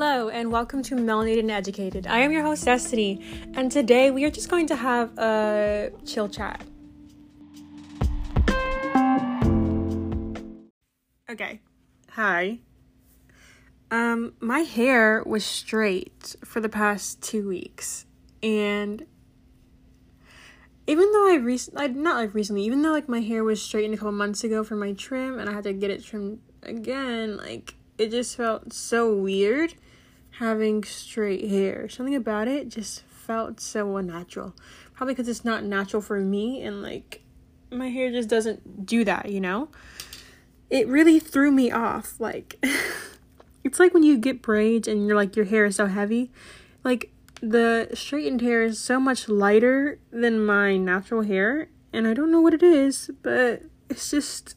Hello, and welcome to Melanated and Educated. I am your host, Destiny, and today we are just going to have a chill chat. Okay, hi. Um, my hair was straight for the past two weeks, and even though I recently, not like recently, even though like my hair was straightened a couple months ago for my trim, and I had to get it trimmed again, like it just felt so weird having straight hair. Something about it just felt so unnatural. Probably because it's not natural for me and like my hair just doesn't do that, you know? It really threw me off. Like, it's like when you get braids and you're like, your hair is so heavy. Like, the straightened hair is so much lighter than my natural hair. And I don't know what it is, but it's just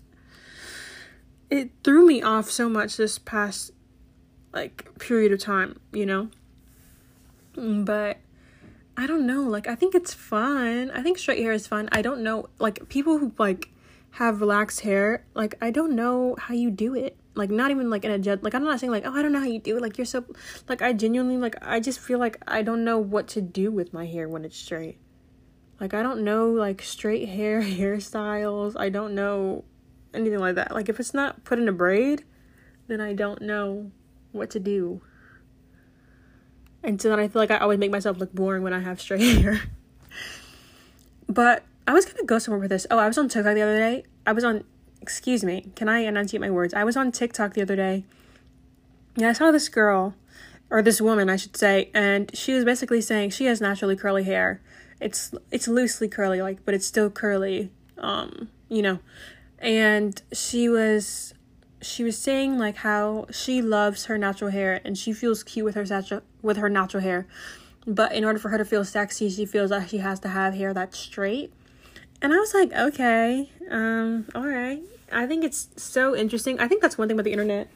it threw me off so much this past like period of time, you know? But I don't know, like I think it's fun. I think straight hair is fun. I don't know like people who like have relaxed hair, like I don't know how you do it. Like not even like in a jet like I'm not saying like, oh I don't know how you do it. Like you're so like I genuinely like I just feel like I don't know what to do with my hair when it's straight. Like I don't know like straight hair hairstyles. I don't know anything like that. Like if it's not put in a braid, then I don't know what to do. And so then I feel like I always make myself look boring when I have straight hair. but I was gonna go somewhere with this. Oh, I was on TikTok the other day. I was on excuse me, can I enunciate my words? I was on TikTok the other day. Yeah, I saw this girl or this woman I should say, and she was basically saying she has naturally curly hair. It's it's loosely curly, like but it's still curly. Um, you know and she was she was saying like how she loves her natural hair and she feels cute with her natural with her natural hair. But in order for her to feel sexy she feels like she has to have hair that's straight. And i was like okay um all right. I think it's so interesting. I think that's one thing about the internet.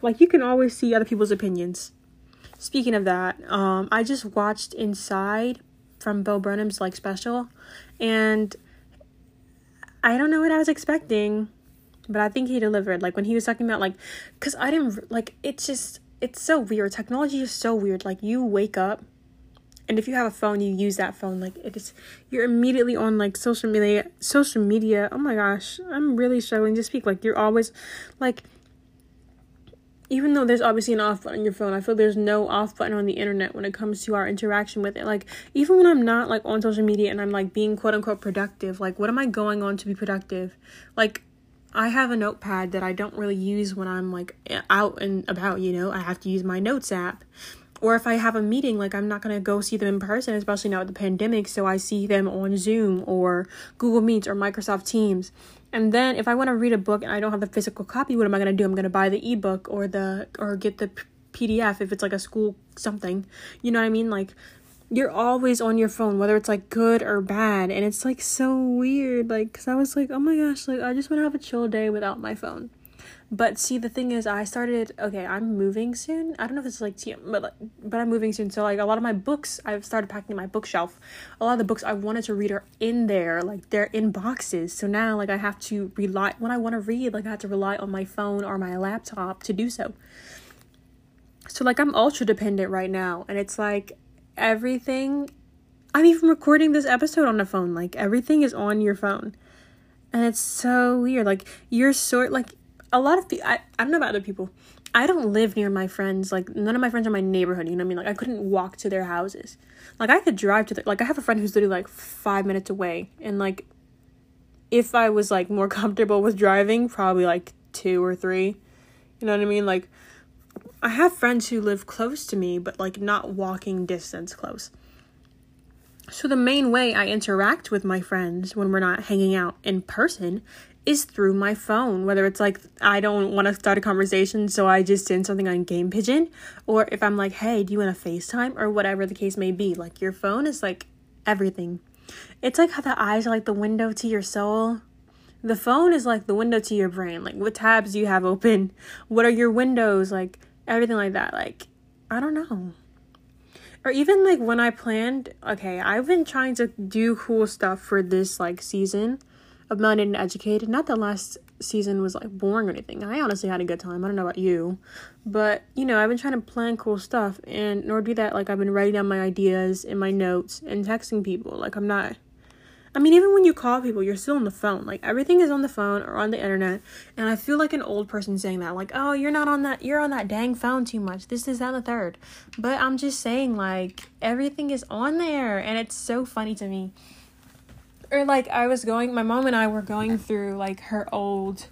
Like you can always see other people's opinions. Speaking of that um i just watched inside from bo burnham's like special. And I don't know what I was expecting, but I think he delivered. Like when he was talking about like, cause I didn't like. It's just it's so weird. Technology is so weird. Like you wake up, and if you have a phone, you use that phone. Like it is, you're immediately on like social media. Social media. Oh my gosh, I'm really struggling to speak. Like you're always, like even though there's obviously an off button on your phone, I feel there's no off button on the internet when it comes to our interaction with it. Like, even when I'm not like on social media and I'm like being quote unquote productive, like, what am I going on to be productive? Like, I have a notepad that I don't really use when I'm like out and about, you know, I have to use my notes app. Or if I have a meeting, like I'm not gonna go see them in person, especially now with the pandemic, so I see them on Zoom or Google Meets or Microsoft Teams. And then if I want to read a book and I don't have the physical copy, what am I going to do? I'm going to buy the ebook or the or get the PDF if it's like a school something. You know what I mean? Like you're always on your phone whether it's like good or bad and it's like so weird like cuz I was like, "Oh my gosh, like I just want to have a chill day without my phone." But see, the thing is, I started. Okay, I'm moving soon. I don't know if it's like TM, but like, but I'm moving soon. So like a lot of my books, I've started packing my bookshelf. A lot of the books I wanted to read are in there, like they're in boxes. So now, like I have to rely when I want to read, like I have to rely on my phone or my laptop to do so. So like I'm ultra dependent right now, and it's like everything. I'm even recording this episode on the phone. Like everything is on your phone. And it's so weird like you're sort like a lot of people I, I don't know about other people. I don't live near my friends like none of my friends are my neighborhood you know what i mean? Like i couldn't walk to their houses. Like i could drive to the like i have a friend who's literally like five minutes away. And like if i was like more comfortable with driving probably like two or three. You know what i mean? Like i have friends who live close to me but like not walking distance close so the main way i interact with my friends when we're not hanging out in person is through my phone. Whether it's like I don't want to start a conversation, so I just send something on Game Pigeon, or if I'm like, hey, do you want to FaceTime, or whatever the case may be. Like your phone is like everything. It's like how the eyes are like the window to your soul. The phone is like the window to your brain. Like what tabs do you have open? What are your windows? Like everything like that. Like I don't know. Or even like when I planned, okay, I've been trying to do cool stuff for this like season of Melanated and Educated. Not the last season was like boring or anything. I honestly had a good time. I don't know about you, but you know, I've been trying to plan cool stuff, and in order to do that, like I've been writing down my ideas in my notes and texting people. Like I'm not. I mean, even when you call people, you're still on the phone. Like everything is on the phone or on the internet, and I feel like an old person saying that. Like, oh, you're not on that. You're on that dang phone too much. This is that the third. But I'm just saying, like everything is on there, and it's so funny to me or like I was going my mom and I were going through like her old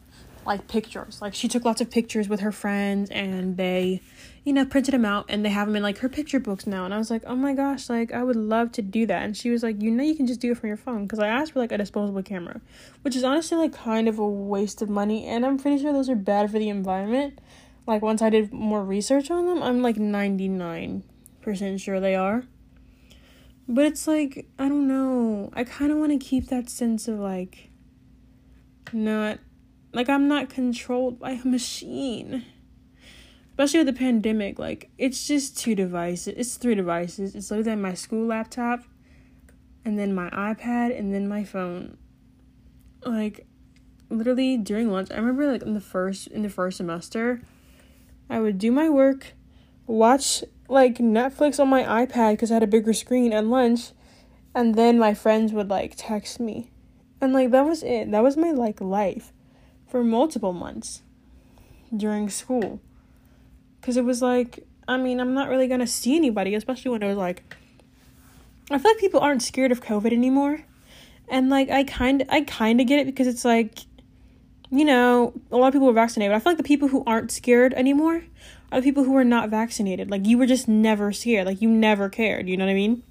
like pictures. Like she took lots of pictures with her friends and they you know printed them out and they have them in like her picture books now and I was like, "Oh my gosh, like I would love to do that." And she was like, "You know you can just do it from your phone." Cuz I asked for like a disposable camera, which is honestly like kind of a waste of money and I'm pretty sure those are bad for the environment. Like once I did more research on them, I'm like 99% sure they are. But it's like, I don't know. I kind of want to keep that sense of like, not, like, I'm not controlled by a machine. Especially with the pandemic. Like, it's just two devices. It's three devices. It's literally my school laptop, and then my iPad, and then my phone. Like, literally during lunch, I remember like in the first in the first semester, I would do my work, watch like Netflix on my iPad because I had a bigger screen at lunch, and then my friends would like text me, and like that was it. That was my like life for multiple months during school, because it was like I mean I'm not really gonna see anybody, especially when it was like I feel like people aren't scared of COVID anymore, and like I kind I kind of get it because it's like you know, a lot of people are vaccinated. I feel like the people who aren't scared anymore are the people who are not vaccinated. Like you were just never scared. Like you never cared. You know what I mean?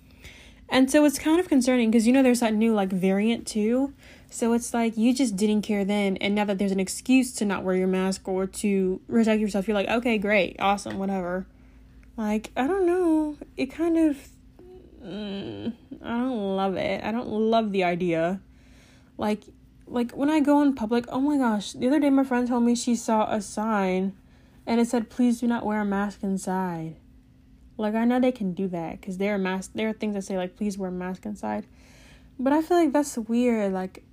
And so it's kind of concerning because you know there's that new like variant too. So it's like you just didn't care then, and now that there's an excuse to not wear your mask or to protect yourself, you're like, okay, great, awesome, whatever. Like I don't know, it kind of, mm, I don't love it. I don't love the idea. Like, like when I go in public, oh my gosh, the other day my friend told me she saw a sign and it said please do not wear a mask inside like i know they can do that because there are mask there are things that say like please wear a mask inside but i feel like that's weird like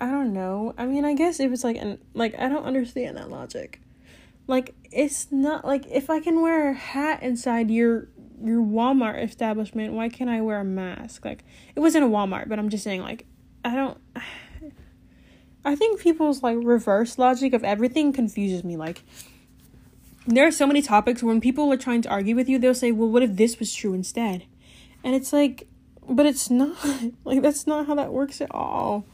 i don't know i mean i guess if it's like an like i don't understand that logic like it's not like if i can wear a hat inside your your walmart establishment why can't i wear a mask like it wasn't a walmart but i'm just saying like i don't i think people's like reverse logic of everything confuses me like there are so many topics when people are trying to argue with you, they'll say, well, what if this was true instead? And it's like, but it's not. like, that's not how that works at all.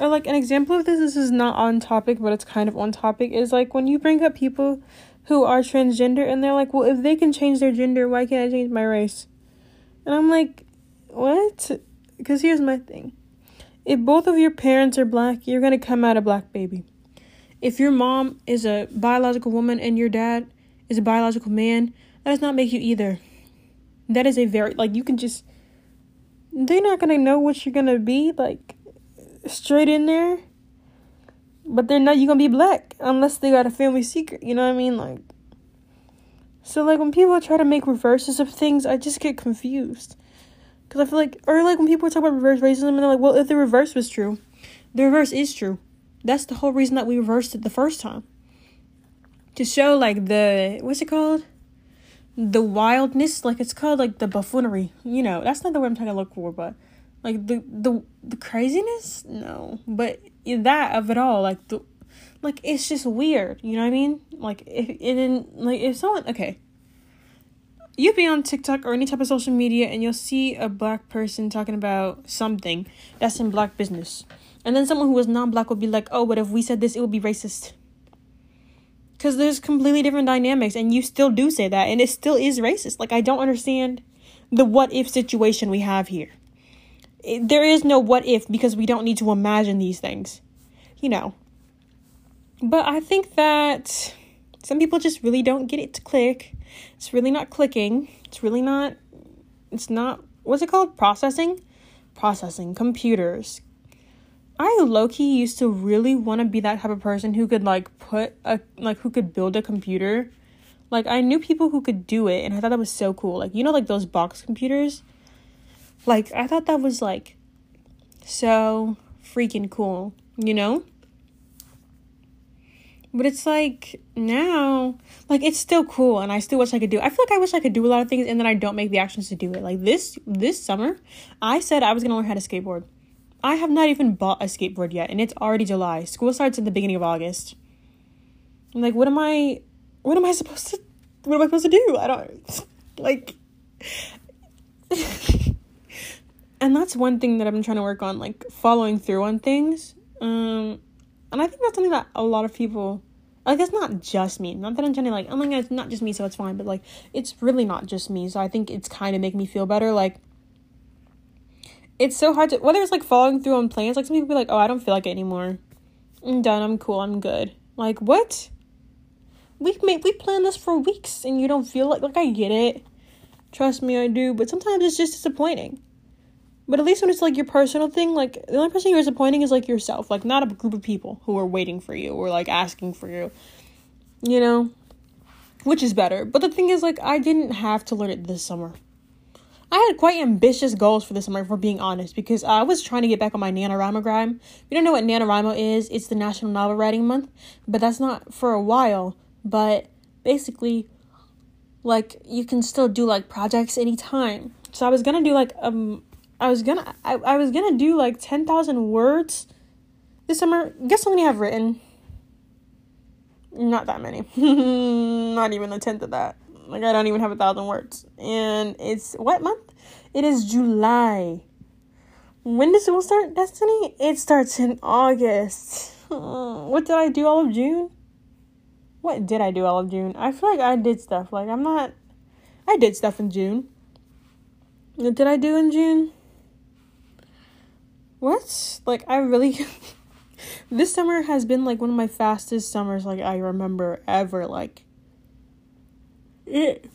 Or, like, an example of this, this is not on topic, but it's kind of on topic, is like when you bring up people who are transgender and they're like, well, if they can change their gender, why can't I change my race? And I'm like, what? Because here's my thing if both of your parents are black, you're going to come out a black baby if your mom is a biological woman and your dad is a biological man, that does not make you either. That is a very like you can just they're not gonna know what you're gonna be like straight in there. But they're not you gonna be black unless they got a family secret, you know what I mean? Like so like when people try to make reverses of things, I just get confused. Cause I feel like or like when people talk about reverse racism and they're like, well if the reverse was true, the reverse is true. That's the whole reason that we reversed it the first time. To show like the what's it called? The wildness, like it's called like the buffoonery. You know, that's not the word I'm trying to look for, but like the the the craziness, no. But that of it all, like the like it's just weird. You know what I mean? Like if it didn't like if someone okay. You'd be on TikTok or any type of social media and you'll see a black person talking about something that's in black business and then someone who was non black would be like, oh, but if we said this, it would be racist. Because there's completely different dynamics, and you still do say that, and it still is racist. Like, I don't understand the what if situation we have here. There is no what if because we don't need to imagine these things, you know. But I think that some people just really don't get it to click. It's really not clicking. It's really not, it's not, what's it called? Processing? Processing. Computers I low key used to really want to be that type of person who could like put a like who could build a computer. Like I knew people who could do it and I thought that was so cool. Like you know like those box computers? Like I thought that was like so freaking cool, you know? But it's like now, like it's still cool, and I still wish I could do. It. I feel like I wish I could do a lot of things, and then I don't make the actions to do it. Like this this summer, I said I was gonna learn how to skateboard. I have not even bought a skateboard yet, and it's already July. School starts at the beginning of August. I'm like, what am I? What am I supposed to? What am I supposed to do? I don't like. and that's one thing that I've been trying to work on, like following through on things. Um, and I think that's something that a lot of people like it's not just me. Not that I'm trying to like, oh my god, it's not just me, so it's fine, but like it's really not just me. So I think it's kind of make me feel better. Like it's so hard to whether it's like following through on plans, like some people be like, Oh, I don't feel like it anymore. I'm done, I'm cool, I'm good. Like what? We made we planned this for weeks and you don't feel like like I get it. Trust me, I do, but sometimes it's just disappointing. But at least when it's like your personal thing, like the only person you're disappointing is like yourself, like not a group of people who are waiting for you or like asking for you. You know? Which is better. But the thing is, like, I didn't have to learn it this summer. I had quite ambitious goals for this summer, for being honest, because I was trying to get back on my NaNoWriMo grind. If you don't know what NaNoWriMo is, it's the National Novel Writing Month, but that's not for a while. But basically, like, you can still do like projects anytime. So I was gonna do like um I was gonna I, I was gonna do like ten thousand words this summer. Guess how many I've written? Not that many. Not even a tenth of that. Like I don't even have a thousand words. And it's what month? It is July. When does school start, Destiny? It starts in August. what did I do all of June? What did I do all of June? I feel like I did stuff. Like I'm not I did stuff in June. What did I do in June? What? Like I really this summer has been like one of my fastest summers like I remember ever like it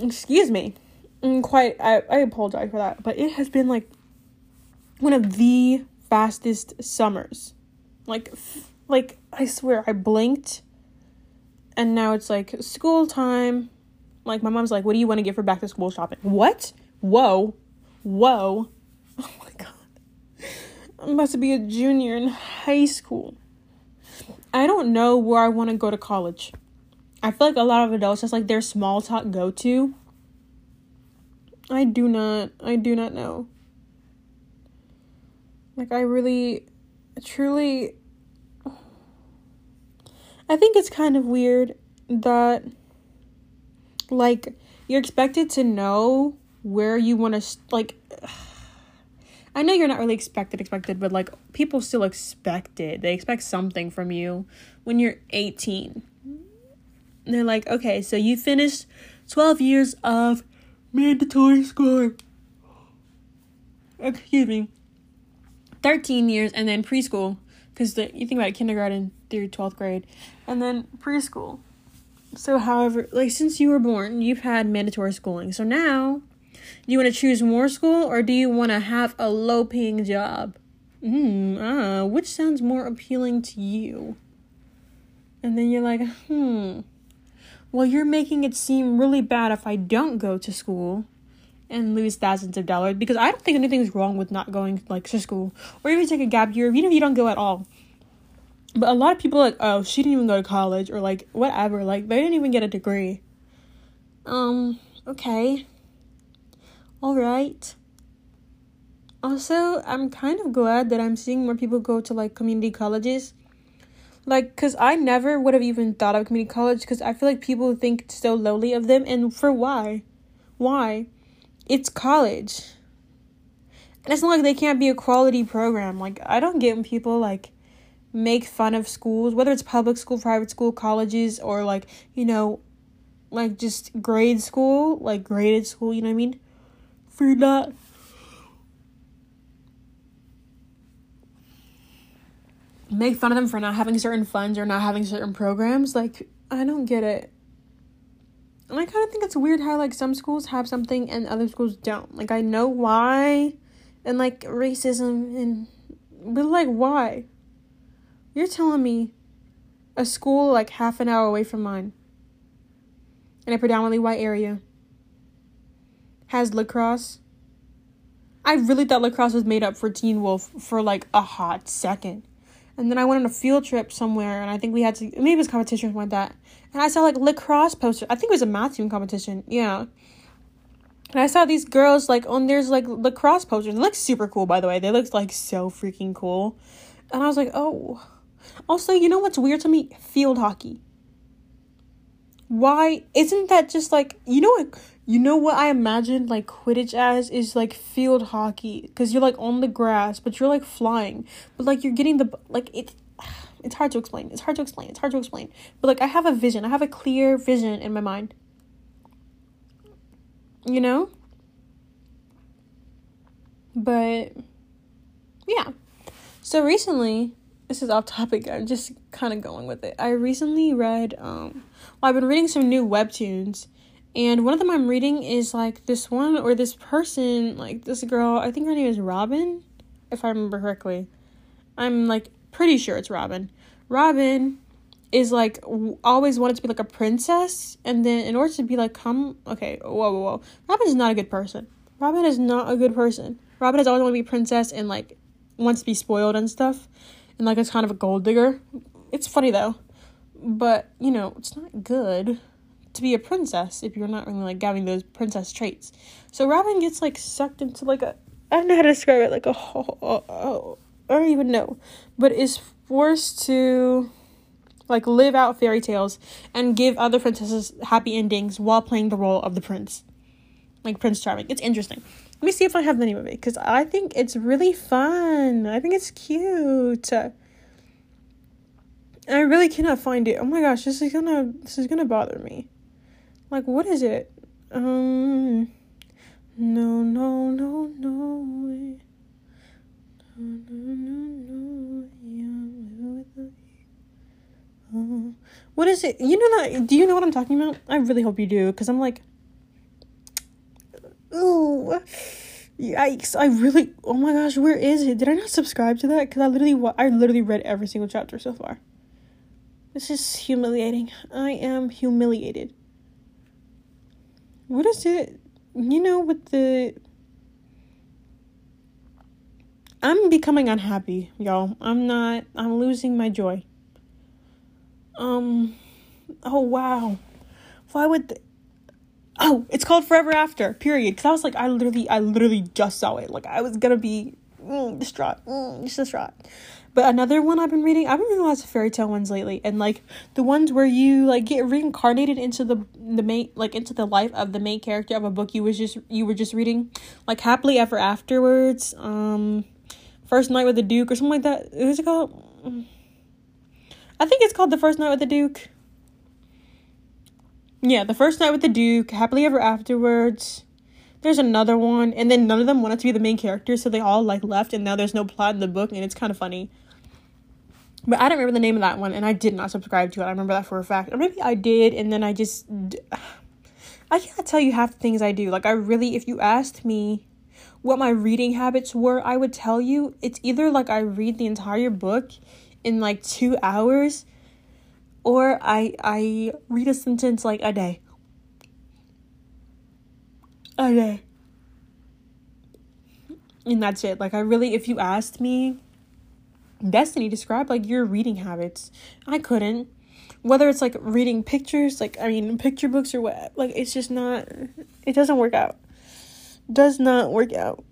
excuse me. I'm mm, quite I, I apologize for that but it has been like one of the fastest summers. Like like i swear i blinked and now it's like school time. Like my mom's like what do you want to get for back to school shopping? What? Whoa Whoa. Oh my god. I'm about to be a junior in high school. I don't know where I want to go to college. I feel like a lot of adults just like their small talk go to. I do not I do not know. Like I really truly I think it's kind of weird that like you're expected to know where you want to like I know you're not really expected expected, but like people still expect it. They expect something from you when you're 18. they're like, "Okay, so you finished 12 years of mandatory school." Excuse me. 13 years and then preschool cuz the you think about it, kindergarten through 12th grade and then preschool. So however, like since you were born, you've had mandatory schooling. So now do you want to choose more school or do you want to have a low paying job? Hmm, ah, which sounds more appealing to you? And then you're like, hmm, well, you're making it seem really bad if I don't go to school and lose thousands of dollars because I don't think anything's wrong with not going like to school or even take a gap year, even if you don't go at all. But a lot of people like, oh, she didn't even go to college or like whatever, like they didn't even get a degree. Um, okay. All right. Also, I'm kind of glad that I'm seeing more people go to like community colleges. Like, cause I never would have even thought of community college because I feel like people think so lowly of them, and for why? Why? It's college. And it's not like they can't be a quality program. Like, I don't get when people like make fun of schools, whether it's public school, private school, colleges, or like, you know, like just grade school, like graded school, you know what I mean? For not make fun of them for not having certain funds or not having certain programs. Like, I don't get it. And I kind of think it's weird how, like, some schools have something and other schools don't. Like, I know why, and, like, racism, and, but, like, why? You're telling me a school, like, half an hour away from mine, in a predominantly white area, has lacrosse. I really thought lacrosse was made up for Teen Wolf for like a hot second. And then I went on a field trip somewhere, and I think we had to maybe it was competition or something like that. And I saw like lacrosse posters. I think it was a math team competition. Yeah. And I saw these girls like on there's like lacrosse posters. They look super cool, by the way. They look like so freaking cool. And I was like, oh. Also, you know what's weird to me? Field hockey. Why isn't that just like you know what you know what I imagine like Quidditch as? Is like field hockey. Because you're like on the grass but you're like flying. But like you're getting the like it it's hard to explain. It's hard to explain. It's hard to explain. But like I have a vision. I have a clear vision in my mind. You know? But yeah. So recently this is off topic i'm just kind of going with it. I recently read um well i've been reading some new webtoons and one of them i'm reading is like this one or this person like this girl i think her name is robin if i remember correctly. I'm like pretty sure it's robin. Robin is like always wanted to be like a princess and then in order to be like come okay whoa whoa whoa. Robin is not a good person. Robin is not a good person. Robin has always wanted to be princess and like wants to be spoiled and stuff and like it's kind of a gold digger. It's funny though. But you know it's not good to be a princess if you're not really like having those princess traits. So robin gets like sucked into like a i don't know how to describe it like a oh, oh, oh, i don't even know but is forced to like live out fairy tales and give other princesses happy endings while playing the role of the prince. Like prince charming. It's interesting. Let me see if i have the name of it because i think it's really fun. I think it's cute. I really cannot find it. Oh my gosh this is gonna this is gonna bother me like what is it um no no no no way. no no no no yeah, what is it you know that do you know what i'm talking about i really hope you do because i'm like ooh yikes i really oh my gosh where is it did i not subscribe to that because i literally i literally read every single chapter so far this is humiliating i am humiliated what is it? You know, with the. I'm becoming unhappy, y'all. I'm not. I'm losing my joy. Um. Oh wow. Why would? They, oh, it's called Forever After. Period. Because I was like, I literally, I literally just saw it. Like I was gonna be mm, distraught, mm, just distraught. But another one I've been reading, I've been reading lots of fairy tale ones lately, and like the ones where you like get reincarnated into the the main like into the life of the main character of a book you was just you were just reading, like happily ever afterwards, um, first night with the Duke or something like that. What's it called? I think it's called The First Night with the Duke. Yeah, The First Night with the Duke, Happily Ever Afterwards. There's another one, and then none of them wanted to be the main characters, so they all like left, and now there's no plot in the book, and it's kind of funny. But I don't remember the name of that one, and I did not subscribe to it. I remember that for a fact. Or maybe I did, and then I just. I can't tell you half the things I do. Like, I really, if you asked me what my reading habits were, I would tell you it's either like I read the entire book in like two hours or I I read a sentence like a day. A day. And that's it. Like I really if you asked me Destiny describe like your reading habits. I couldn't. Whether it's like reading pictures, like I mean picture books or what like it's just not it doesn't work out. Does not work out.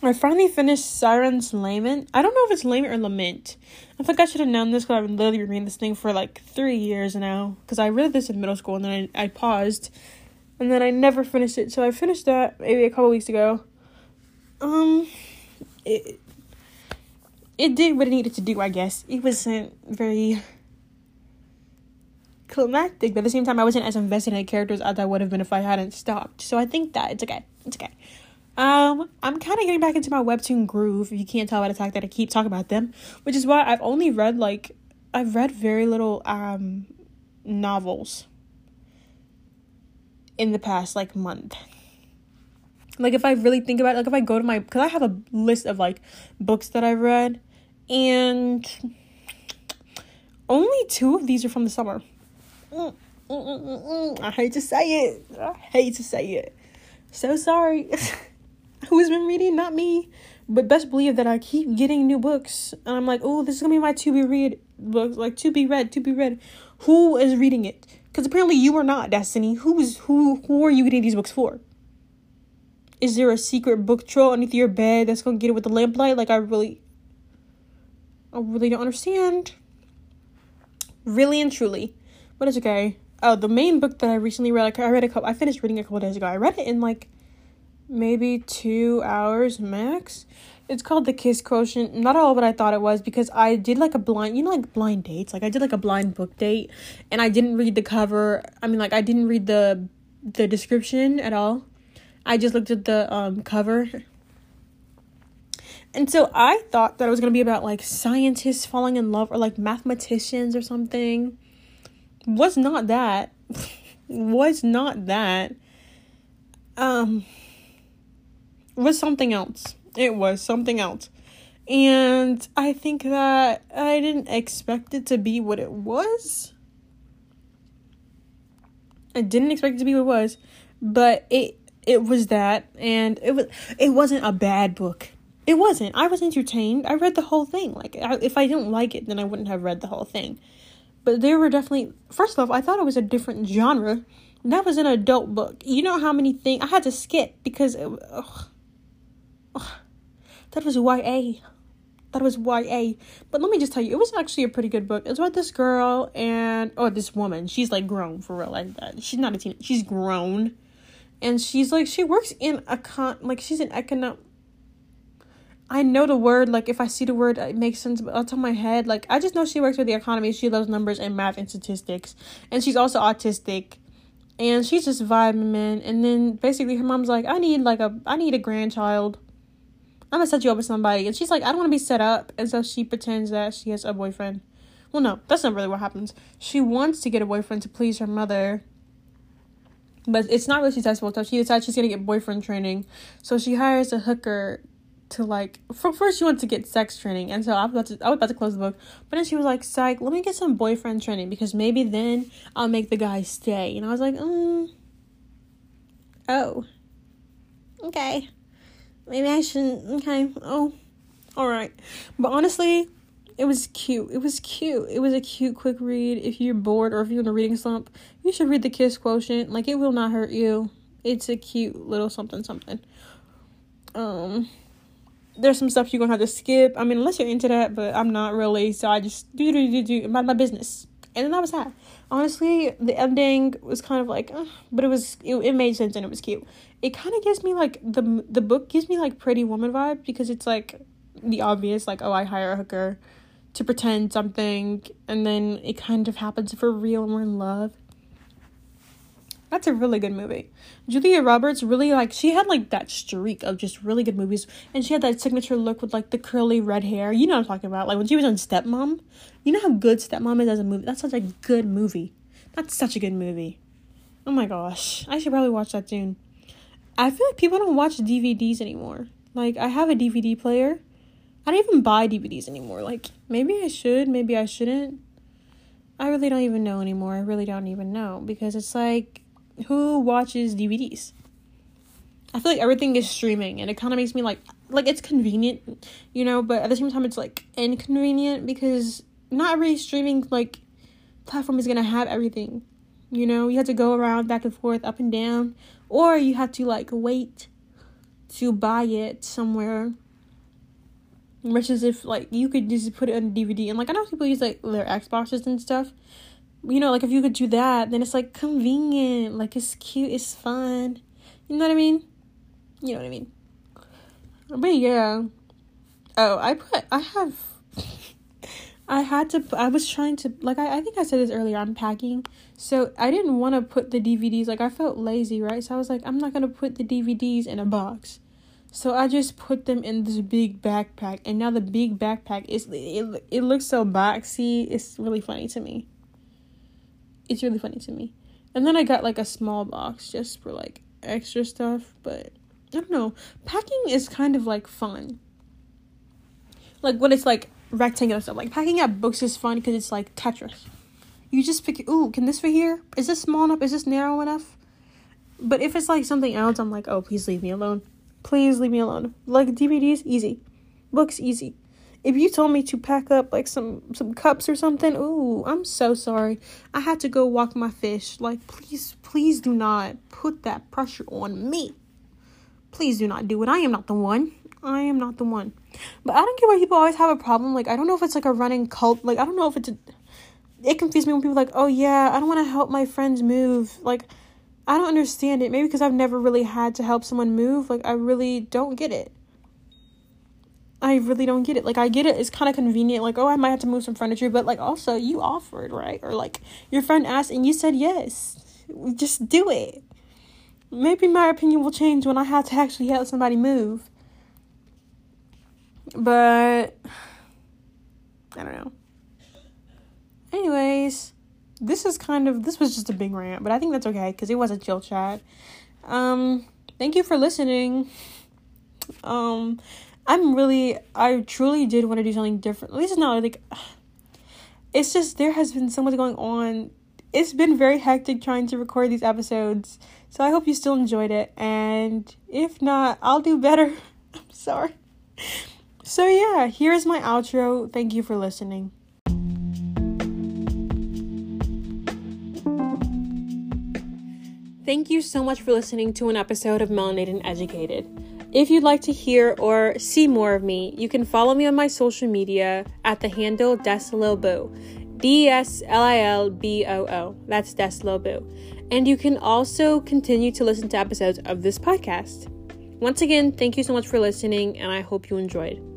I finally finished Siren's Lament. I don't know if it's Lament or Lament. I think I should have known this because I've literally been reading this thing for like three years now. Because I read this in middle school and then I, I paused. And then I never finished it. So I finished that maybe a couple weeks ago. Um, it, it did what it needed to do, I guess. It wasn't very climactic, but at the same time, I wasn't as invested in the characters as I would have been if I hadn't stopped. So I think that it's okay. It's okay. Um, I'm kind of getting back into my webtoon groove. If You can't tell by the fact that I keep talking about them, which is why I've only read like I've read very little um novels in the past like month. Like if I really think about it, like if I go to my cuz I have a list of like books that I've read and only two of these are from the summer. Mm, mm, mm, I hate to say it. I hate to say it. So sorry. who's been reading, not me. But best believe that I keep getting new books, and I'm like, oh, this is gonna be my to be read books, like to be read, to be read. Who is reading it? Because apparently you are not Destiny. Who is who? Who are you getting these books for? Is there a secret book troll underneath your bed that's gonna get it with the lamplight? Like I really, I really don't understand. Really and truly, but it's okay. Oh, the main book that I recently read, like I read a couple, I finished reading a couple days ago. I read it in like maybe two hours max. It's called The Kiss Quotient. Not all what I thought it was because I did like a blind, you know, like blind dates. Like I did like a blind book date, and I didn't read the cover. I mean, like I didn't read the the description at all. I just looked at the um cover. And so I thought that it was gonna be about like scientists falling in love or like mathematicians or something. Was not that. was not that. Um was something else. It was something else. And I think that I didn't expect it to be what it was. I didn't expect it to be what it was, but it it was that and it was it wasn't a bad book. It wasn't. I was entertained. I read the whole thing. Like I, if I didn't like it, then I wouldn't have read the whole thing. But there were definitely first off, I thought it was a different genre. That was an adult book. You know how many things I had to skip because it, ugh, that was YA. That was YA. But let me just tell you, it was actually a pretty good book. It's about this girl and oh this woman. She's like grown for real like that. She's not a teen. She's grown. And she's like she works in a con like she's an economic I know the word, like if I see the word, it makes sense. But top of my head, like I just know she works with the economy. She loves numbers and math and statistics, and she's also autistic, and she's just vibing, man. And then basically, her mom's like, "I need like a, I need a grandchild." I'm gonna set you up with somebody. And she's like, I don't wanna be set up. And so she pretends that she has a boyfriend. Well, no, that's not really what happens. She wants to get a boyfriend to please her mother. But it's not really successful. So she decides she's gonna get boyfriend training. So she hires a hooker to like for first she wants to get sex training and so I was about to I was about to close the book but then she was like psych let me get some boyfriend training because maybe then I'll make the guy stay and I was like mm, oh okay maybe I shouldn't. Okay. Oh, all right. But honestly, it was cute. It was cute. It was a cute, quick read. If you're bored or if you're in a reading slump, you should read The Kiss Quotient. Like, it will not hurt you. It's a cute little something, something. Um, there's some stuff you're gonna have to skip. I mean, unless you're into that, but I'm not really. So I just do do do do about my business, and then that was that. Honestly, the ending was kind of like, uh, but it was it, it made sense and it was cute it kind of gives me like the the book gives me like Pretty Woman vibe because it's like the obvious like oh I hire a hooker to pretend something and then it kind of happens for real and we're in love. That's a really good movie. Julia Roberts really like she had like that streak of just really good movies and she had that signature look with like the curly red hair. You know what I'm talking about. Like when she was on Stepmom. You know how good Stepmom is as a movie? That's such a good movie. That's such a good movie. Oh my gosh. I should probably watch that soon. I feel like people don't watch DVDs anymore. Like I have a DVD player. I don't even buy DVDs anymore. Like maybe I should, maybe I shouldn't. I really don't even know anymore. I really don't even know because it's like who watches DVDs? I feel like everything is streaming and it kind of makes me like like it's convenient, you know, but at the same time it's like inconvenient because not every streaming like platform is going to have everything. You know, you have to go around back and forth, up and down or you have to like wait to buy it somewhere versus if like you could just put it on DVD and like I know people use like their Xboxes and stuff. You know, like if you could do that, then it's like convenient, like it's cute, it's fun. You know what I mean? You know what I mean? But yeah. Oh, I put I have I had to I was trying to like I, I think I said this earlier, I'm packing. So I didn't want to put the DVDs like I felt lazy, right? So I was like I'm not to put the DVDs in a box. So I just put them in this big backpack and now the big backpack is it, it looks so boxy. It's really funny to me. It's really funny to me. And then I got like a small box just for like extra stuff, but I don't know. Packing is kind of like fun. Like when it's like rectangular stuff. Like packing up books is fun because it's like Tetris. You just pick. Ooh, can this fit here? Is this small enough? Is this narrow enough? But if it's like something else, I'm like, oh, please leave me alone. Please leave me alone. Like DVDs, easy. Books, easy. If you told me to pack up like some some cups or something, ooh, I'm so sorry. I had to go walk my fish. Like please, please do not put that pressure on me. Please do not do it. I am not the one. I am not the one. But I don't get why people always have a problem. Like I don't know if it's like a running cult. Like I don't know if it's a, it confuses me when people like, "Oh yeah, I don't want to help my friends move." Like I don't understand it. Maybe because I've never really had to help someone move. Like, I really don't get it. I really don't get it. Like, I get it. It's kind of convenient. Like, oh, I might have to move some furniture. But, like, also, you offered, right? Or, like, your friend asked and you said yes. Just do it. Maybe my opinion will change when I have to actually help somebody move. But, I don't know. Anyways this is kind of this was just a big rant, but I think that's okay because it was a chill chat. Um, thank you for listening. Um, I'm really, I truly did want to do something different. At least not like, it's just there has been so much going on. It's been very hectic trying to record these episodes, so I hope you still enjoyed it. And if not, I'll do better. I'm sorry. So yeah, here's my outro. Thank you for listening. Thank you so much for listening to an episode of Melanated and Educated. If you'd like to hear or see more of me, you can follow me on my social media at the handle Desililboo. D S L I L B O O. That's Desililboo. And you can also continue to listen to episodes of this podcast. Once again, thank you so much for listening, and I hope you enjoyed.